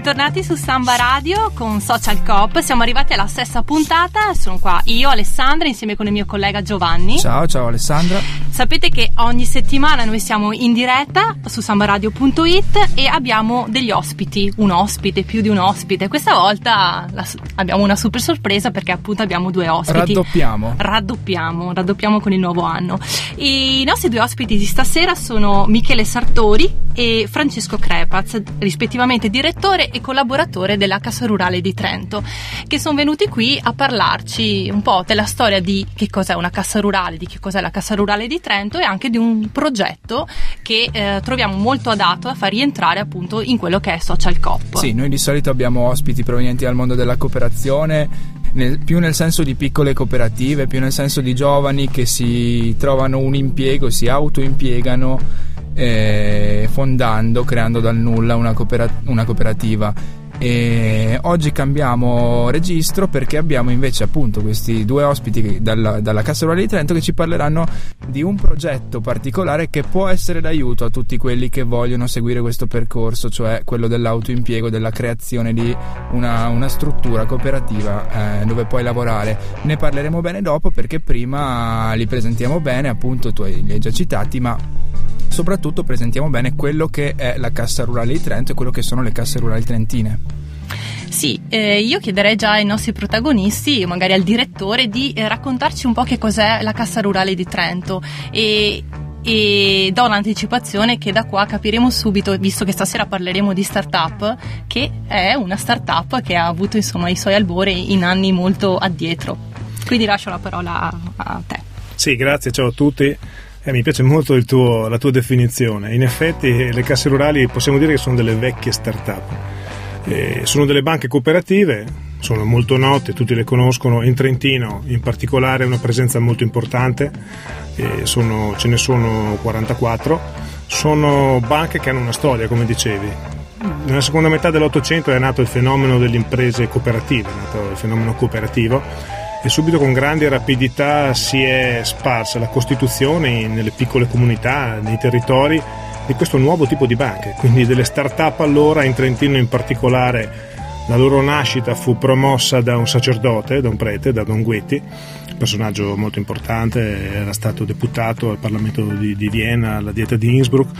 bentornati su Samba Radio con Social Coop. Siamo arrivati alla sesta puntata. Sono qua io, Alessandra, insieme con il mio collega Giovanni. Ciao, ciao Alessandra. Sapete che ogni settimana noi siamo in diretta su sambaradio.it e abbiamo degli ospiti, un ospite, più di un ospite. Questa volta la, abbiamo una super sorpresa perché appunto abbiamo due ospiti. Raddoppiamo. Raddoppiamo, raddoppiamo con il nuovo anno. I nostri due ospiti di stasera sono Michele Sartori e Francesco Crepaz, rispettivamente direttore e collaboratore della Cassa Rurale di Trento, che sono venuti qui a parlarci un po' della storia di che cos'è una Cassa Rurale, di che cos'è la Cassa Rurale di Trento e anche di un progetto che eh, troviamo molto adatto a far rientrare appunto in quello che è Social Coop. Sì, noi di solito abbiamo ospiti provenienti dal mondo della cooperazione. Nel, più nel senso di piccole cooperative, più nel senso di giovani che si trovano un impiego, si autoimpiegano eh, fondando, creando dal nulla una, cooperat- una cooperativa. E oggi cambiamo registro perché abbiamo invece appunto questi due ospiti dalla, dalla Cassa Rurale di Trento che ci parleranno di un progetto particolare che può essere d'aiuto a tutti quelli che vogliono seguire questo percorso, cioè quello dell'autoimpiego, della creazione di una, una struttura cooperativa eh, dove puoi lavorare. Ne parleremo bene dopo perché prima li presentiamo bene, appunto tu li hai già citati, ma soprattutto presentiamo bene quello che è la Cassa Rurale di Trento e quello che sono le casse rurali trentine. Sì, eh, io chiederei già ai nostri protagonisti, magari al direttore, di eh, raccontarci un po' che cos'è la Cassa Rurale di Trento e, e do un'anticipazione che da qua capiremo subito, visto che stasera parleremo di startup, che è una startup che ha avuto insomma i suoi albori in anni molto addietro. Quindi lascio la parola a te. Sì, grazie, ciao a tutti. Eh, mi piace molto tuo, la tua definizione. In effetti le casse rurali possiamo dire che sono delle vecchie start-up. Eh, sono delle banche cooperative, sono molto note, tutti le conoscono. In Trentino in particolare una presenza molto importante, eh, sono, ce ne sono 44. Sono banche che hanno una storia, come dicevi. Nella seconda metà dell'Ottocento è nato il fenomeno delle imprese cooperative, è nato il fenomeno cooperativo e subito con grande rapidità si è sparsa la costituzione nelle piccole comunità, nei territori di questo nuovo tipo di banche, quindi delle start-up allora in Trentino in particolare. La loro nascita fu promossa da un sacerdote, da un prete, da Don Guetti, personaggio molto importante, era stato deputato al Parlamento di, di Vienna, alla Dieta di Innsbruck,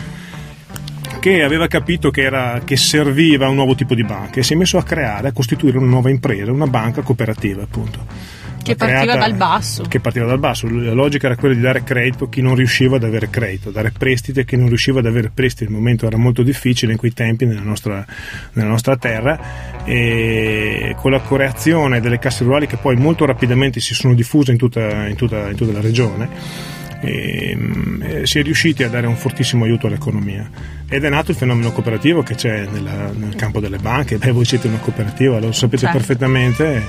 che aveva capito che, era, che, serviva un nuovo tipo di banca e si è messo a creare, a costituire una nuova impresa, una banca cooperativa appunto che partiva creata, dal basso. Che partiva dal basso. La logica era quella di dare credito a chi non riusciva ad avere credito, dare prestiti a chi non riusciva ad avere prestiti. Il momento era molto difficile in quei tempi nella nostra, nella nostra terra e con la creazione delle casse rurali che poi molto rapidamente si sono diffuse in tutta, in tutta, in tutta la regione e, e si è riusciti a dare un fortissimo aiuto all'economia. Ed è nato il fenomeno cooperativo che c'è nella, nel campo delle banche. Beh voi siete una cooperativa lo sapete certo. perfettamente.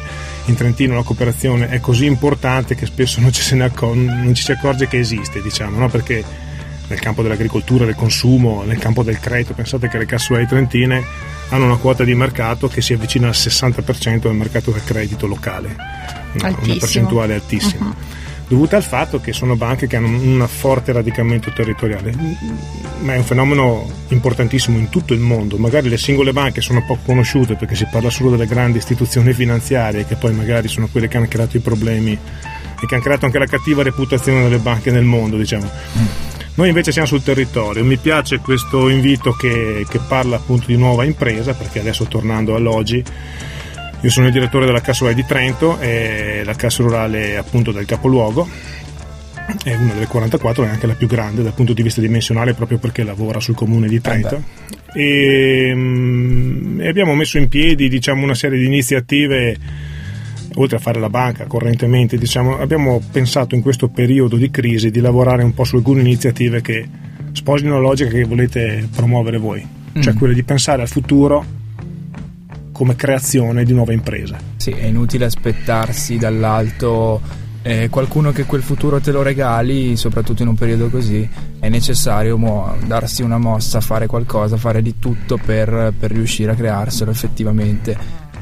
In Trentino la cooperazione è così importante che spesso non ci, se accor- non ci si accorge che esiste diciamo no? perché nel campo dell'agricoltura, del consumo, nel campo del credito pensate che le cassuelle trentine hanno una quota di mercato che si avvicina al 60% del mercato del credito locale. Una, una percentuale altissima. Uh-huh dovuta al fatto che sono banche che hanno un forte radicamento territoriale, ma è un fenomeno importantissimo in tutto il mondo. Magari le singole banche sono poco conosciute perché si parla solo delle grandi istituzioni finanziarie che poi magari sono quelle che hanno creato i problemi e che hanno creato anche la cattiva reputazione delle banche nel mondo, diciamo. Noi invece siamo sul territorio, mi piace questo invito che, che parla appunto di nuova impresa, perché adesso tornando all'oggi, io sono il direttore della Cassa Rurale di Trento e la Cassa Rurale appunto del capoluogo. È una delle 44, è anche la più grande dal punto di vista dimensionale proprio perché lavora sul comune di Trento. E, um, e, abbiamo messo in piedi diciamo, una serie di iniziative oltre a fare la banca correntemente diciamo, abbiamo pensato in questo periodo di crisi di lavorare un po' su alcune iniziative che sposino la logica che volete promuovere voi. Cioè mm. quella di pensare al futuro come creazione di nuova impresa. Sì, è inutile aspettarsi dall'alto eh, qualcuno che quel futuro te lo regali, soprattutto in un periodo così, è necessario mo, darsi una mossa, fare qualcosa, fare di tutto per, per riuscire a crearselo effettivamente.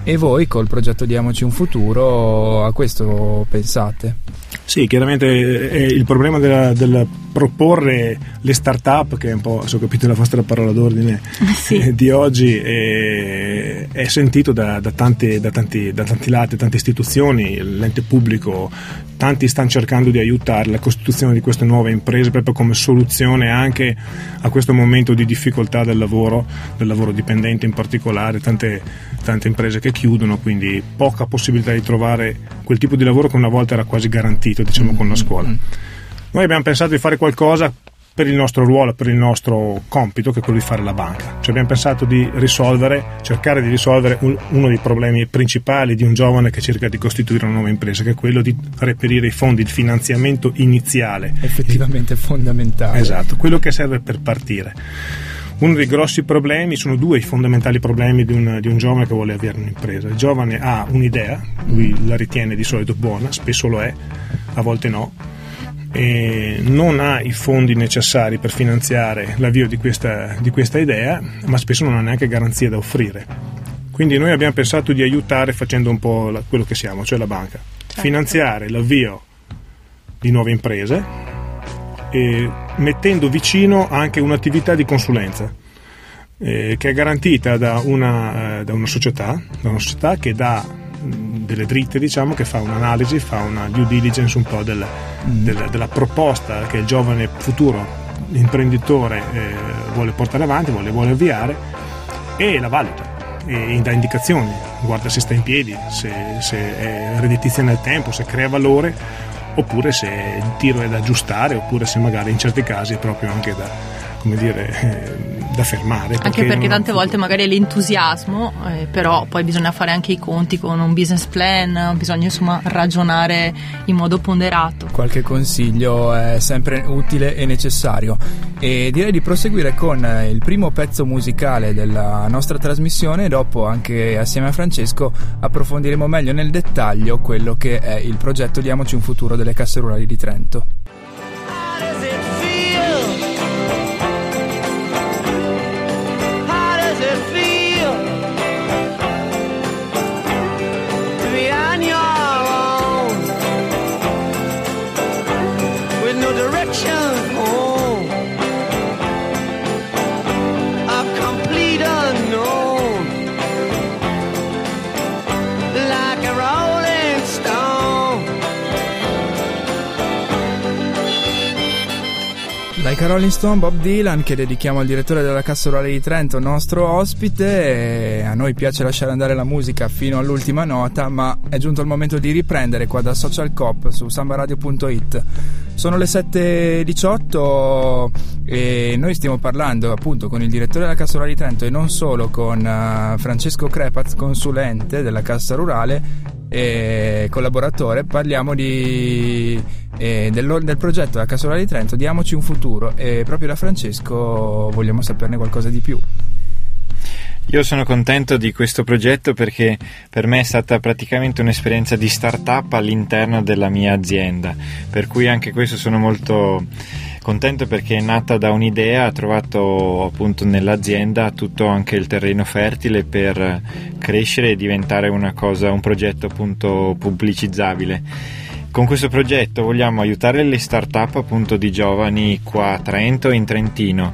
e voi col progetto Diamoci un futuro a questo pensate? Sì, chiaramente eh, il problema della, della proporre le start-up, che è un po', se ho capito la vostra parola d'ordine sì. Eh, di oggi, è, è sentito da, da, tanti, da, tanti, da tanti lati, tante istituzioni, l'ente pubblico, tanti stanno cercando di aiutare la costituzione di queste nuove imprese proprio come soluzione anche a questo momento di difficoltà del lavoro, del lavoro dipendente in particolare, tante, tante imprese che chiudono, quindi poca possibilità di trovare quel tipo di lavoro che una volta era quasi garantito diciamo, con la scuola. Mm-hmm. Noi abbiamo pensato di fare qualcosa per il nostro ruolo, per il nostro compito, che è quello di fare la banca. Cioè abbiamo pensato di risolvere, cercare di risolvere un, uno dei problemi principali di un giovane che cerca di costituire una nuova impresa, che è quello di reperire i fondi, il finanziamento iniziale. Effettivamente fondamentale. Esatto, quello che serve per partire. Uno dei grossi problemi, sono due i fondamentali problemi di un, di un, giovane che vuole avere un'impresa. Il giovane ha un'idea, lui la ritiene di solito buona, spesso lo è, a volte no, e non ha i fondi necessari per finanziare l'avvio di questa, di questa idea, ma spesso non ha neanche garanzie da offrire. Quindi noi abbiamo pensato di aiutare facendo un po' la, quello che siamo, cioè la banca. Certo. Finanziare l'avvio di nuove imprese e mettendo vicino anche un'attività di consulenza eh, che è garantita da una, eh, da una, società, da una società che dà delle dritte, diciamo, che fa un'analisi, fa una due diligence un po' del, mm. del, della proposta che il giovane futuro imprenditore eh, vuole portare avanti, vuole, vuole avviare e la valuta e dà indicazioni, guarda se sta in piedi, se, se è redditizia nel tempo, se crea valore oppure se il tiro è da aggiustare oppure se magari in certi casi è proprio anche da, come dire, eh, da fermare. Anche perché tante volte magari è l'entusiasmo, eh, però poi bisogna fare anche i conti con un business plan, bisogna insomma ragionare in modo ponderato. Qualche consiglio è sempre utile e necessario. E direi di proseguire con il primo pezzo musicale della nostra trasmissione e dopo anche assieme a Francesco approfondiremo meglio nel dettaglio quello che è il progetto Diamoci un futuro delle casse rurali di Trento. Like a Rolling Stone, Bob Dylan, che dedichiamo al direttore della Cassa Rurale di Trento, nostro ospite. A noi piace lasciare andare la musica fino all'ultima nota, ma è giunto il momento di riprendere qua da Social Cop su sambaradio.it. Sono le 7.18 e noi stiamo parlando appunto con il direttore della Cassa Rurale di Trento e non solo con uh, Francesco Crepaz, consulente della Cassa Rurale e collaboratore. Parliamo di eh, del, del, progetto della Cassola di Trento, diamoci un futuro e proprio da Francesco vogliamo saperne qualcosa di più. Io sono contento di questo progetto perché per me è stata praticamente un'esperienza di start-up all'interno della mia azienda, per cui anche questo sono molto contento perché è nata da un'idea, ha trovato appunto nell'azienda tutto anche il terreno fertile per crescere e diventare cosa, un progetto appunto pubblicizzabile. Con questo progetto vogliamo aiutare le start-up appunto di giovani qua a Trento e in Trentino,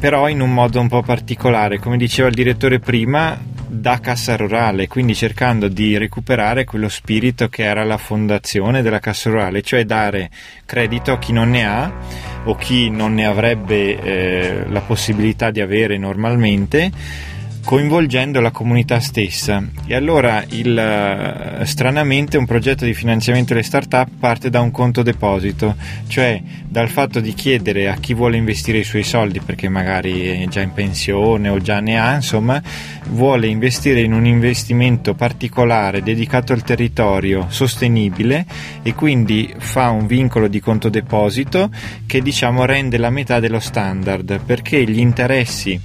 però in un modo un po' particolare, come diceva il direttore prima, da cassa rurale, quindi cercando di recuperare quello spirito che era la fondazione della cassa rurale, cioè dare credito a chi non ne ha o chi non ne avrebbe eh, la possibilità di avere normalmente coinvolgendo la comunità stessa. E allora il, uh, stranamente un progetto di finanziamento delle start-up parte da un conto deposito cioè dal fatto di chiedere a chi vuole investire i suoi soldi perché magari è già in pensione o già ne ha insomma vuole investire in un investimento particolare dedicato al territorio sostenibile e quindi fa un vincolo di conto deposito che diciamo rende la metà dello standard perché gli interessi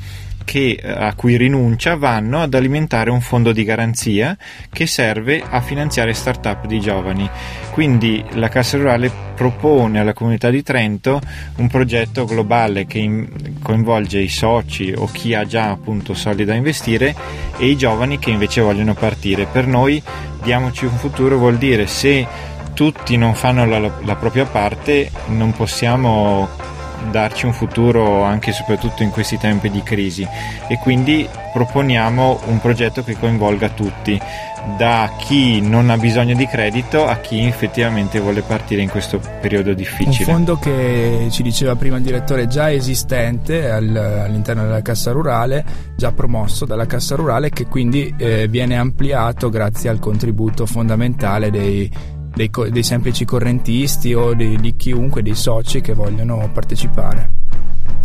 che, a cui rinuncia vanno ad alimentare un fondo di garanzia che serve a finanziare start-up di giovani. Quindi la Cassa Rurale propone alla comunità di Trento un progetto globale che in, coinvolge i soci o chi ha già appunto soldi da investire e i giovani che invece vogliono partire. Per noi diamoci un futuro vuol dire se tutti non fanno la, la propria parte non possiamo darci un futuro anche e soprattutto in questi tempi di crisi e quindi proponiamo un progetto che coinvolga tutti da chi non ha bisogno di credito a chi effettivamente vuole partire in questo periodo difficile. Un fondo che ci diceva prima il direttore già esistente all'interno della Cassa Rurale, già promosso dalla Cassa Rurale che quindi eh, viene ampliato grazie al contributo fondamentale dei dei, dei semplici correntisti o di, di chiunque, dei soci che vogliono partecipare.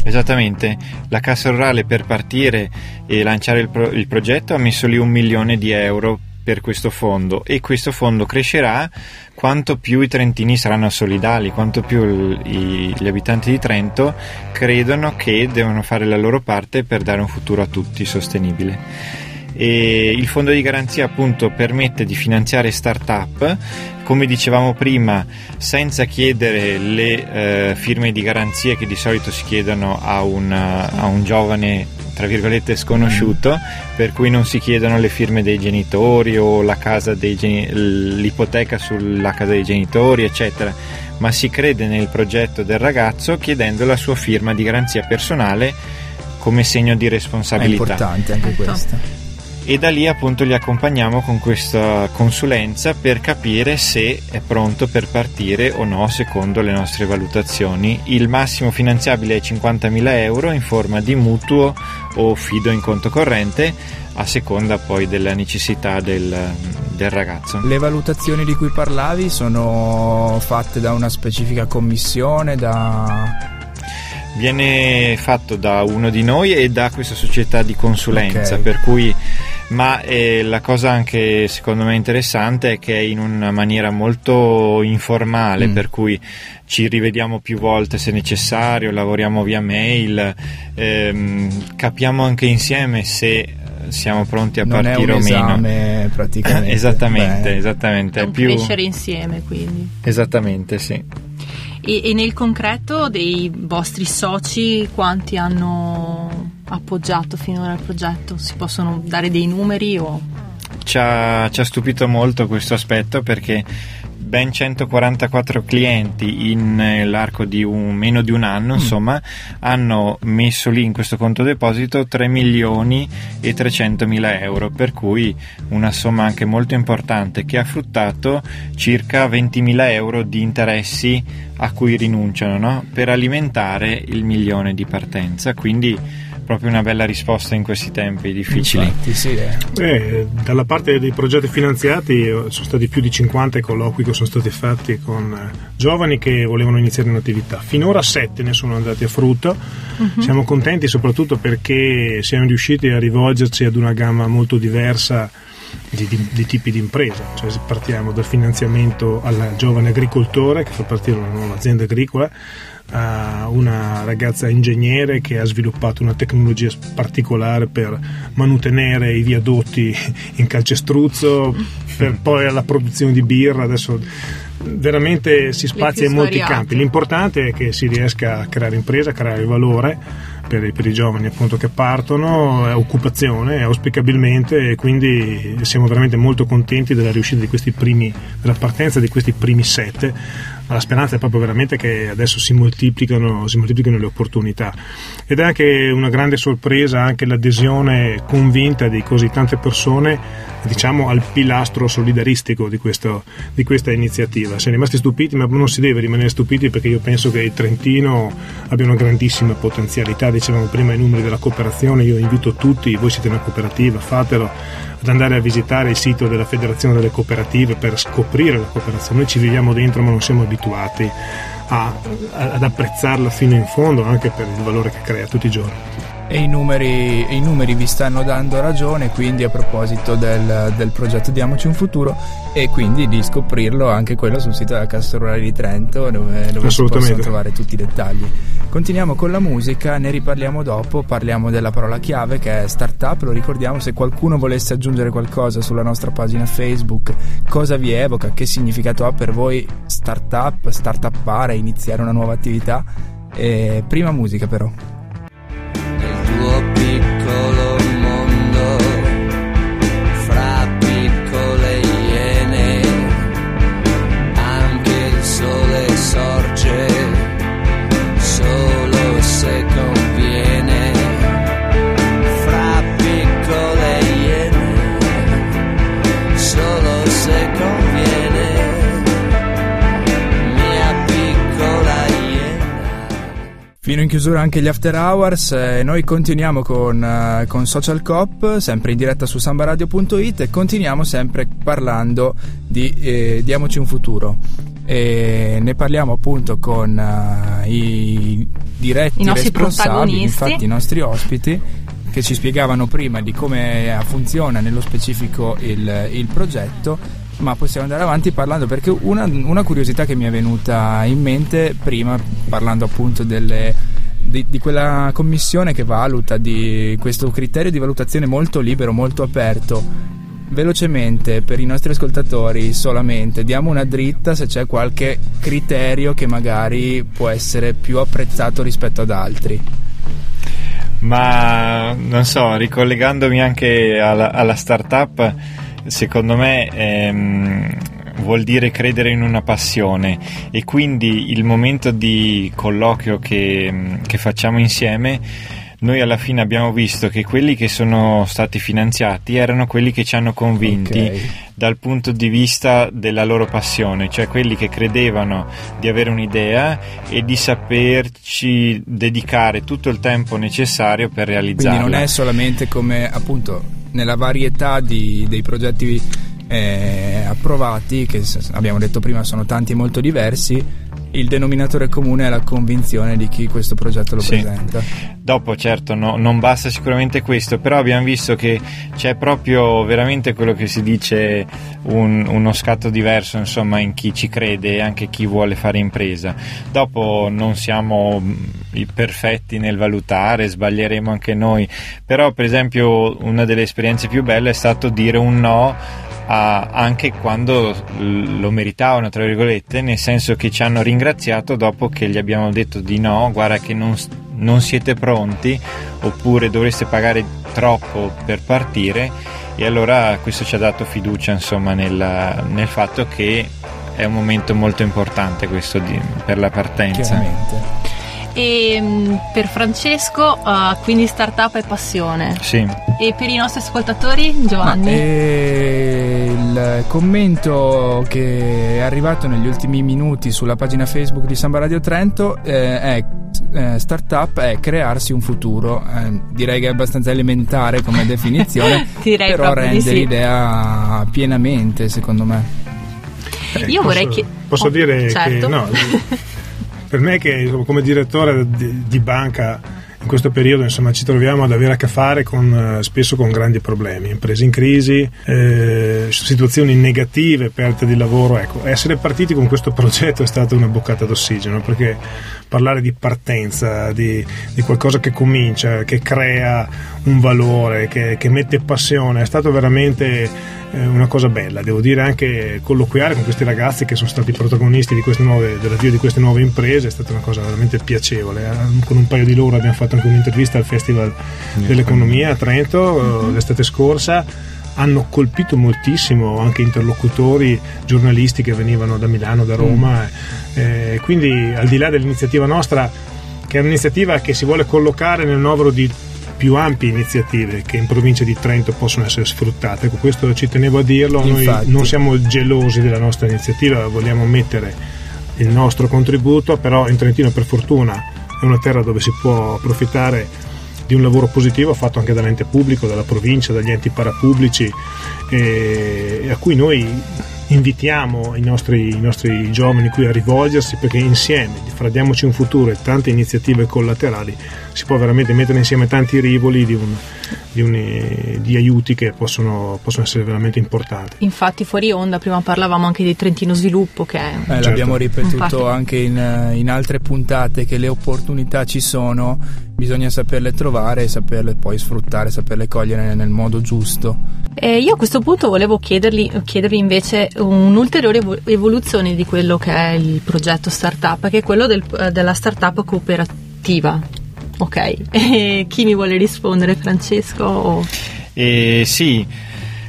Esattamente, la Cassa Rurale per partire e lanciare il, pro- il, progetto ha messo lì un milione di euro per questo fondo e questo fondo crescerà quanto più i trentini saranno solidali, quanto più i, gli abitanti di Trento credono che devono fare la loro parte per dare un futuro a tutti sostenibile e il fondo di garanzia appunto permette di finanziare start-up come dicevamo prima senza chiedere le eh, firme di garanzia che di solito si chiedono a un, a un giovane tra virgolette sconosciuto per cui non si chiedono le firme dei genitori o la casa dei l'ipoteca sulla casa dei genitori eccetera ma si crede nel progetto del ragazzo chiedendo la sua firma di garanzia personale come segno di responsabilità. È importante anche certo. questo e da lì appunto li accompagniamo con questa consulenza per capire se è pronto per partire o no secondo le nostre valutazioni. Il massimo finanziabile è 50.000 euro in forma di mutuo o fido in conto corrente a seconda poi della necessità del, del ragazzo. Le valutazioni di cui parlavi sono fatte da una specifica commissione, da viene fatto da uno di noi e da questa società di consulenza, okay. per cui ma eh, la cosa anche secondo me interessante è che è in una maniera molto informale, mm. per cui ci rivediamo più volte se necessario, lavoriamo via mail, ehm, capiamo anche insieme se siamo pronti a non partire o meno. praticamente. esattamente, Beh. esattamente. È un più... crescere insieme quindi. Esattamente, sì. E, e nel concreto dei vostri soci quanti hanno appoggiato finora il progetto? Si possono dare dei numeri o... Ci ha, ci ha stupito molto questo aspetto perché ben 144 clienti in eh, l'arco di un, meno di un anno, mm. insomma, hanno messo lì in questo conto deposito 3 milioni e 300 mila euro, per cui una somma anche molto importante che ha fruttato circa 20 mila euro di interessi a cui rinunciano no? per alimentare il milione di partenza. Quindi proprio una bella risposta in questi tempi difficili. Infatti, sì, eh. Beh, dalla parte dei progetti finanziati sono stati più di 50 colloqui che sono stati fatti con eh, giovani che volevano iniziare un'attività. Finora 7 ne sono andati a frutto. Uh-huh. Siamo contenti soprattutto perché siamo riusciti a rivolgerci ad una gamma molto diversa di, di, di, tipi di impresa, cioè partiamo dal finanziamento al giovane agricoltore che fa partire una nuova azienda agricola a una ragazza ingegnere che ha sviluppato una tecnologia particolare per manutenere i viadotti in calcestruzzo, per poi alla produzione di birra, adesso veramente si spazia in molti campi. L'importante è che si riesca a creare impresa, a creare valore per i, per i giovani appunto che partono, è occupazione auspicabilmente e quindi siamo veramente molto contenti della riuscita di questi primi, della partenza di questi primi sette ma la speranza è proprio veramente che adesso si moltiplicano, si moltiplicano le opportunità. Ed è anche una grande sorpresa anche l'adesione convinta di così tante persone diciamo al pilastro solidaristico di, questo, di questa iniziativa. Siamo rimasti stupiti ma non si deve rimanere stupiti perché io penso che il Trentino abbia una grandissima potenzialità. Dicevamo prima i numeri della cooperazione io invito tutti voi siete una cooperativa fatelo ad andare a visitare il sito della Federazione delle Cooperative per scoprire la cooperazione. Noi ci viviamo dentro ma non siamo abituati a, ad apprezzarla fino in fondo anche per il valore che crea tutti i giorni. E i numeri, i numeri, vi stanno dando ragione, quindi a proposito del, del, progetto Diamoci un futuro e quindi di scoprirlo anche quello sul sito della Rurale di Trento dove, dove si possono trovare tutti i dettagli. Continuiamo con la musica, ne riparliamo dopo, parliamo della parola chiave che è startup, lo ricordiamo se qualcuno volesse aggiungere qualcosa sulla nostra pagina Facebook, cosa vi evoca, che significato ha per voi startup, startuppare, iniziare una nuova attività. E prima musica però. Fino in chiusura anche gli after hours e noi continuiamo con, uh, con Social Cop, sempre in diretta su sambaradio.it e continuiamo sempre parlando di eh, Diamoci un futuro. E ne parliamo appunto con uh, i diretti I responsabili, infatti i nostri ospiti che ci spiegavano prima di come funziona nello specifico il, il progetto ma possiamo andare avanti parlando perché una, una, curiosità che mi è venuta in mente prima parlando appunto delle, di, di, quella commissione che valuta di questo criterio di valutazione molto libero, molto aperto. Velocemente per i nostri ascoltatori solamente diamo una dritta se c'è qualche criterio che magari può essere più apprezzato rispetto ad altri. Ma non so ricollegandomi anche alla, alla startup secondo me ehm, vuol dire credere in una passione e quindi il momento di colloquio che, che facciamo insieme noi alla fine abbiamo visto che quelli che sono stati finanziati erano quelli che ci hanno convinti okay. dal punto di vista della loro passione, cioè quelli che credevano di avere un'idea e di saperci dedicare tutto il tempo necessario per realizzarla. Quindi non è solamente come appunto nella varietà di, dei progetti eh, approvati, che abbiamo detto prima sono tanti e molto diversi, il denominatore comune è la convinzione di chi questo progetto lo sì. presenta. Dopo, certo, no, non basta sicuramente questo, però abbiamo visto che c'è proprio veramente quello che si dice un, uno scatto diverso, insomma, in chi ci crede e anche chi vuole fare impresa. Dopo non siamo mm, i perfetti nel valutare, sbaglieremo anche noi, però per esempio una delle esperienze più belle è stato dire un no a, anche quando lo meritavano, tra virgolette, nel senso che ci hanno ringraziato dopo che gli abbiamo detto di no, guarda che non, non siete pronti oppure dovreste pagare troppo per partire e allora questo ci ha dato fiducia insomma nel, nel fatto che è un momento molto importante questo di, per la partenza. Chiaramente. E mm, per Francesco, uh, quindi startup è passione. Sì. E per i nostri ascoltatori, Giovanni? Ma, eh, il commento che è arrivato negli ultimi minuti sulla pagina Facebook di Samba Radio Trento eh, è eh, startup è crearsi un futuro. Eh, direi che è abbastanza elementare come definizione, però rende sì. l'idea pienamente, secondo me. Io vorrei posso, che. Posso oh, dire certo. che no, per me che come direttore di, di banca in questo periodo insomma, ci troviamo ad avere a che fare con, eh, spesso con grandi problemi, imprese in crisi, eh, situazioni negative, perdite di lavoro. Ecco, essere partiti con questo progetto è stata una boccata d'ossigeno perché parlare di partenza, di, di qualcosa che comincia, che crea un valore, che, che mette passione, è stato veramente eh, una cosa bella. Devo dire anche colloquiare con questi ragazzi che sono stati protagonisti di queste nuove, dell'avvio di queste nuove imprese è stata una cosa veramente piacevole. Eh, con un paio di loro abbiamo fatto anche un'intervista al Festival dell'Economia a Trento mm-hmm. l'estate scorsa hanno colpito moltissimo anche interlocutori giornalisti che venivano da Milano, da Roma. Mm. Eh, quindi al di là dell'iniziativa nostra, che è un'iniziativa che si vuole collocare nel novero di più ampie iniziative che in provincia di Trento possono essere sfruttate. Ecco, questo ci tenevo a dirlo, Infatti. noi non siamo gelosi della nostra iniziativa, vogliamo mettere il nostro contributo, però in Trentino per fortuna è una terra dove si può approfittare di un lavoro positivo fatto anche dall'ente pubblico, dalla provincia, dagli enti parapubblici e a cui noi invitiamo i nostri, i nostri giovani qui a rivolgersi perché insieme, fra Diamoci un futuro e tante iniziative collaterali, si può veramente mettere insieme tanti rivoli di, un, di, un, di aiuti che possono, possono, essere veramente importanti. Infatti fuori onda prima parlavamo anche di Trentino Sviluppo che è... Eh, certo. L'abbiamo ripetuto anche in, in altre puntate che le opportunità ci sono, bisogna saperle trovare e saperle poi sfruttare, saperle cogliere nel modo giusto. E io a questo punto volevo chiedergli, chiedervi invece un'ulteriore evoluzione di quello che è il progetto startup, che è quello del, della startup cooperativa. Ok, e chi mi vuole rispondere, Francesco? Eh, sì,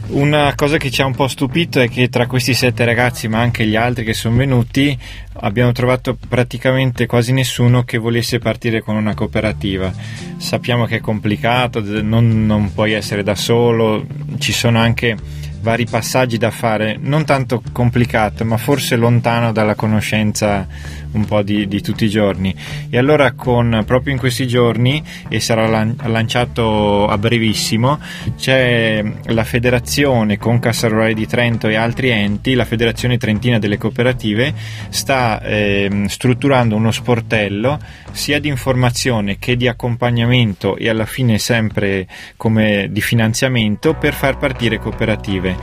una cosa che ci ha un po' stupito è che tra questi sette ragazzi, ma anche gli altri che sono venuti, abbiamo trovato praticamente quasi nessuno che volesse partire con una cooperativa. Sappiamo che è complicato, non, non puoi essere da solo, ci sono anche vari passaggi da fare, non tanto complicato, ma forse lontano dalla conoscenza un po' di, di tutti i giorni. E allora con, proprio in questi giorni, e sarà lan- lanciato a brevissimo, c'è la federazione con Cassa Rurale di Trento e altri enti, la Federazione Trentina delle Cooperative, sta eh, strutturando uno sportello sia di informazione che di accompagnamento e alla fine sempre come di finanziamento per far partire cooperative,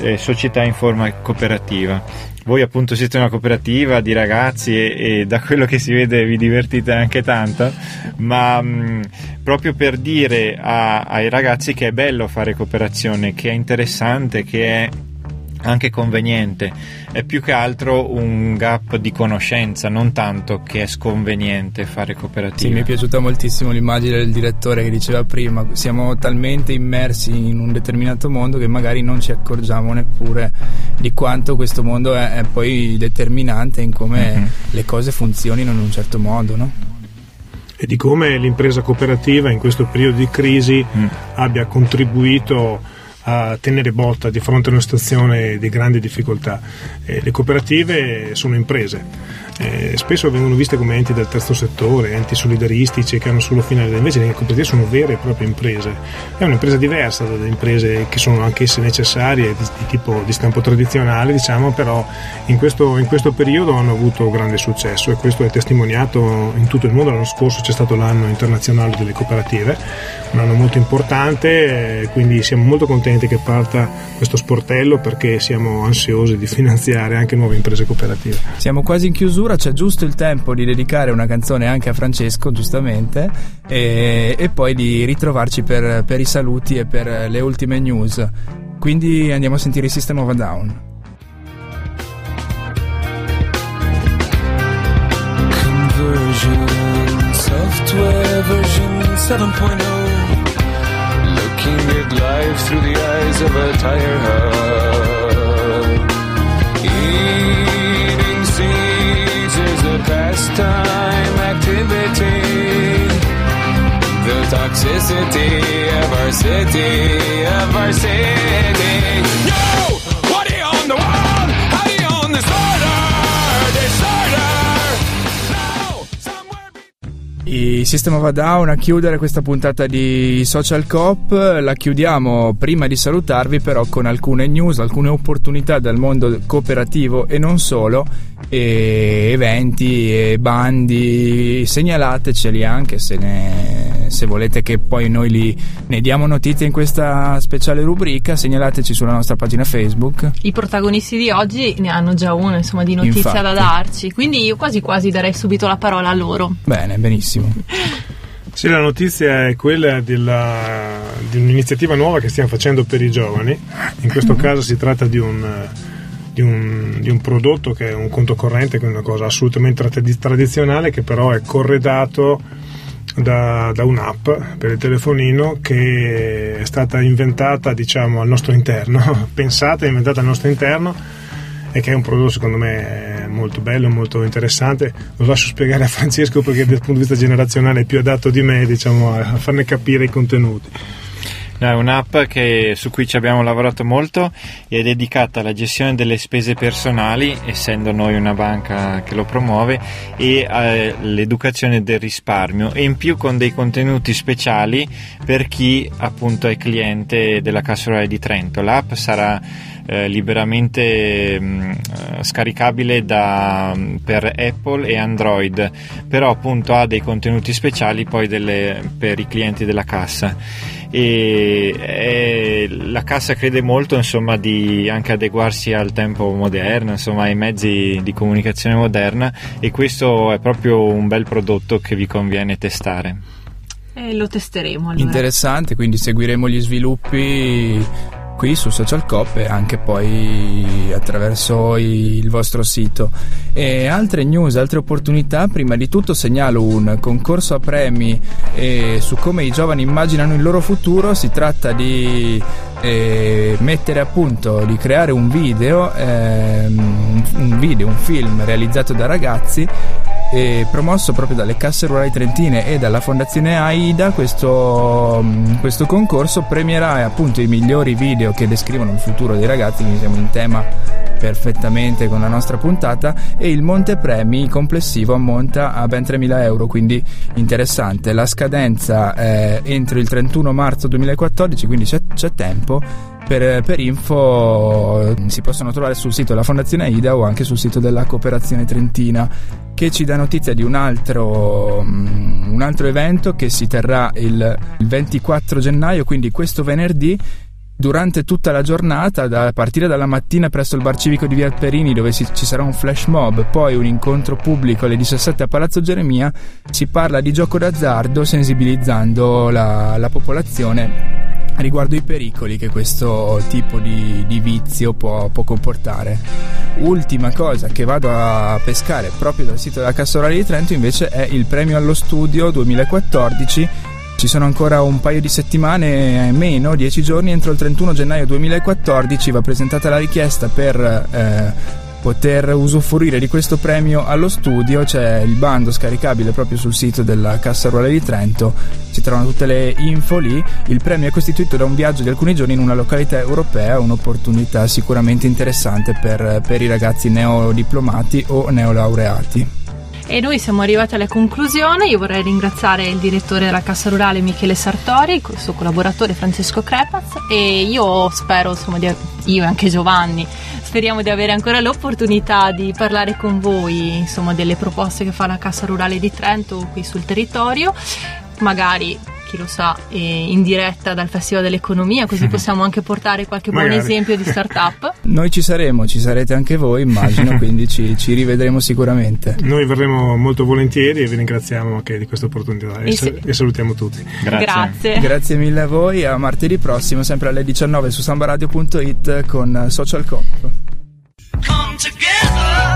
eh, società in forma cooperativa. Voi appunto siete una cooperativa di ragazzi e, e da quello che si vede vi divertite anche tanto, ma mh, proprio per dire a, ai ragazzi che è bello fare cooperazione, che è interessante, che è anche conveniente, è più che altro un gap di conoscenza, non tanto che è sconveniente fare cooperativa. Sì, mi è piaciuta moltissimo l'immagine del direttore che diceva prima, siamo talmente immersi in un determinato mondo che magari non ci accorgiamo neppure di quanto questo mondo è, è poi determinante in come mm-hmm. le cose funzionino in un certo modo, no? E di come l'impresa cooperativa in questo periodo di crisi mm. abbia contribuito a tenere botta di fronte a una situazione di grandi difficoltà. Eh, le cooperative sono imprese eh, spesso vengono viste come enti del terzo settore, enti solidaristici che hanno solo finalità, invece le cooperative sono vere e proprie imprese. È un'impresa diversa dalle imprese che sono anch'esse necessarie, di, di tipo di stampo tradizionale, diciamo, però in questo, in questo, periodo hanno avuto grande successo e questo è testimoniato in tutto il mondo. L'anno scorso c'è stato l'anno internazionale delle cooperative, un anno molto importante, eh, quindi siamo molto contenti che parta questo sportello perché siamo ansiosi di finanziare anche nuove imprese cooperative. Siamo quasi in chiusura chiusura c'è giusto il tempo di dedicare una canzone anche a Francesco, giustamente, e, e poi di ritrovarci per, per, i saluti e per le ultime news. Quindi andiamo a sentire il System of a Down. Software version 7.0 Looking at life through the eyes of a tire hub. Pastime activity. The toxicity of our city, of our city. Yo, what are you on the wall? How do you. No, a Down a chiudere questa puntata di Social Cop la chiudiamo prima di salutarvi però con alcune news, alcune opportunità dal mondo cooperativo e non solo e eventi e bandi segnalateceli anche se, ne, se volete che poi noi li, ne diamo notizie in questa speciale rubrica segnalateci sulla nostra pagina Facebook. I protagonisti di oggi ne hanno già una insomma di notizia Infatti. da darci. Quindi io quasi quasi darei subito la parola a loro. Bene benissimo. Sì, la notizia è quella della, di un'iniziativa nuova che stiamo facendo per i giovani. In questo caso si tratta di un, di un, di un prodotto che è un conto corrente, che è una cosa assolutamente tradizionale, che però è corredato da, da, un'app per il telefonino che è stata inventata diciamo al nostro interno, pensata e inventata al nostro interno e che è un prodotto secondo me molto bello, molto interessante. Lo lascio spiegare a Francesco perché dal punto di vista generazionale è più adatto di me diciamo, a farne capire i contenuti. È un'app che, su cui ci abbiamo lavorato molto e è dedicata alla gestione delle spese personali, essendo noi una banca che lo promuove, e all'educazione del risparmio e in più con dei contenuti speciali per chi appunto è cliente della Cassa Rurale di Trento. L'app sarà eh, liberamente mh, mm, scaricabile da, per Apple e Android, però appunto ha dei contenuti speciali poi delle, per i clienti della cassa e eh, la cassa crede molto insomma di anche adeguarsi al tempo moderno insomma ai mezzi di comunicazione moderna e questo è proprio un bel prodotto che vi conviene testare e lo testeremo allora. interessante quindi seguiremo gli sviluppi qui su Social Cop e anche poi attraverso il vostro sito. E altre news, altre opportunità, prima di tutto segnalo un concorso a premi eh, su come i giovani immaginano il loro futuro, si tratta di eh, mettere a punto, di creare un video, ehm, un video, un film realizzato da ragazzi e promosso proprio dalle casse rurali trentine e dalla fondazione AIDA questo, mm, questo, concorso premierà appunto i migliori video che descrivono il futuro dei ragazzi. Quindi siamo in tema perfettamente con la nostra puntata. E il montepremi complessivo ammonta a ben 3.000 euro quindi interessante. La scadenza è entro il 31 marzo 2014 quindi c'è, c'è tempo per, per, info si possono trovare sul sito della Fondazione AIDA o anche sul sito della Cooperazione Trentina che ci dà notizia di un altro, um, un altro evento che si terrà il, il 24 gennaio, quindi questo venerdì durante tutta la giornata, da partire dalla mattina presso il bar civico di Via Perini dove si, ci sarà un flash mob, poi un incontro pubblico alle 17 a Palazzo Geremia, si parla di gioco d'azzardo sensibilizzando la, la popolazione riguardo i pericoli che questo tipo di, di vizio può, può, comportare. Ultima cosa che vado a pescare proprio dal sito della Cassorale di Trento invece è il premio allo studio 2014 ci sono ancora un paio di settimane meno, 10 giorni, entro il 31 gennaio 2014 va presentata la richiesta per eh, poter usufruire di questo premio allo studio, c'è il bando scaricabile proprio sul sito della Cassa Ruolare di Trento, si trovano tutte le info lì, il premio è costituito da un viaggio di alcuni giorni in una località europea, un'opportunità sicuramente interessante per, per i ragazzi neodiplomati o neolaureati. E noi siamo arrivati alla conclusione. Io vorrei ringraziare il direttore della Cassa Rurale Michele Sartori, il suo collaboratore Francesco Crepaz e io spero, insomma, io e anche Giovanni, speriamo di avere ancora l'opportunità di parlare con voi, insomma, delle proposte che fa la Cassa Rurale di Trento qui sul territorio. Magari chi lo sa, in diretta dal Festival dell'Economia, così possiamo anche portare qualche buon esempio di startup. Noi ci saremo, ci sarete anche voi, immagino, quindi ci, ci, rivedremo sicuramente. Noi verremo molto volentieri e vi ringraziamo anche di questa opportunità e, sì. e salutiamo tutti. Grazie. Grazie. Grazie mille a voi, a martedì prossimo, sempre alle 19 su sambaradio.it con Social Coop. come together.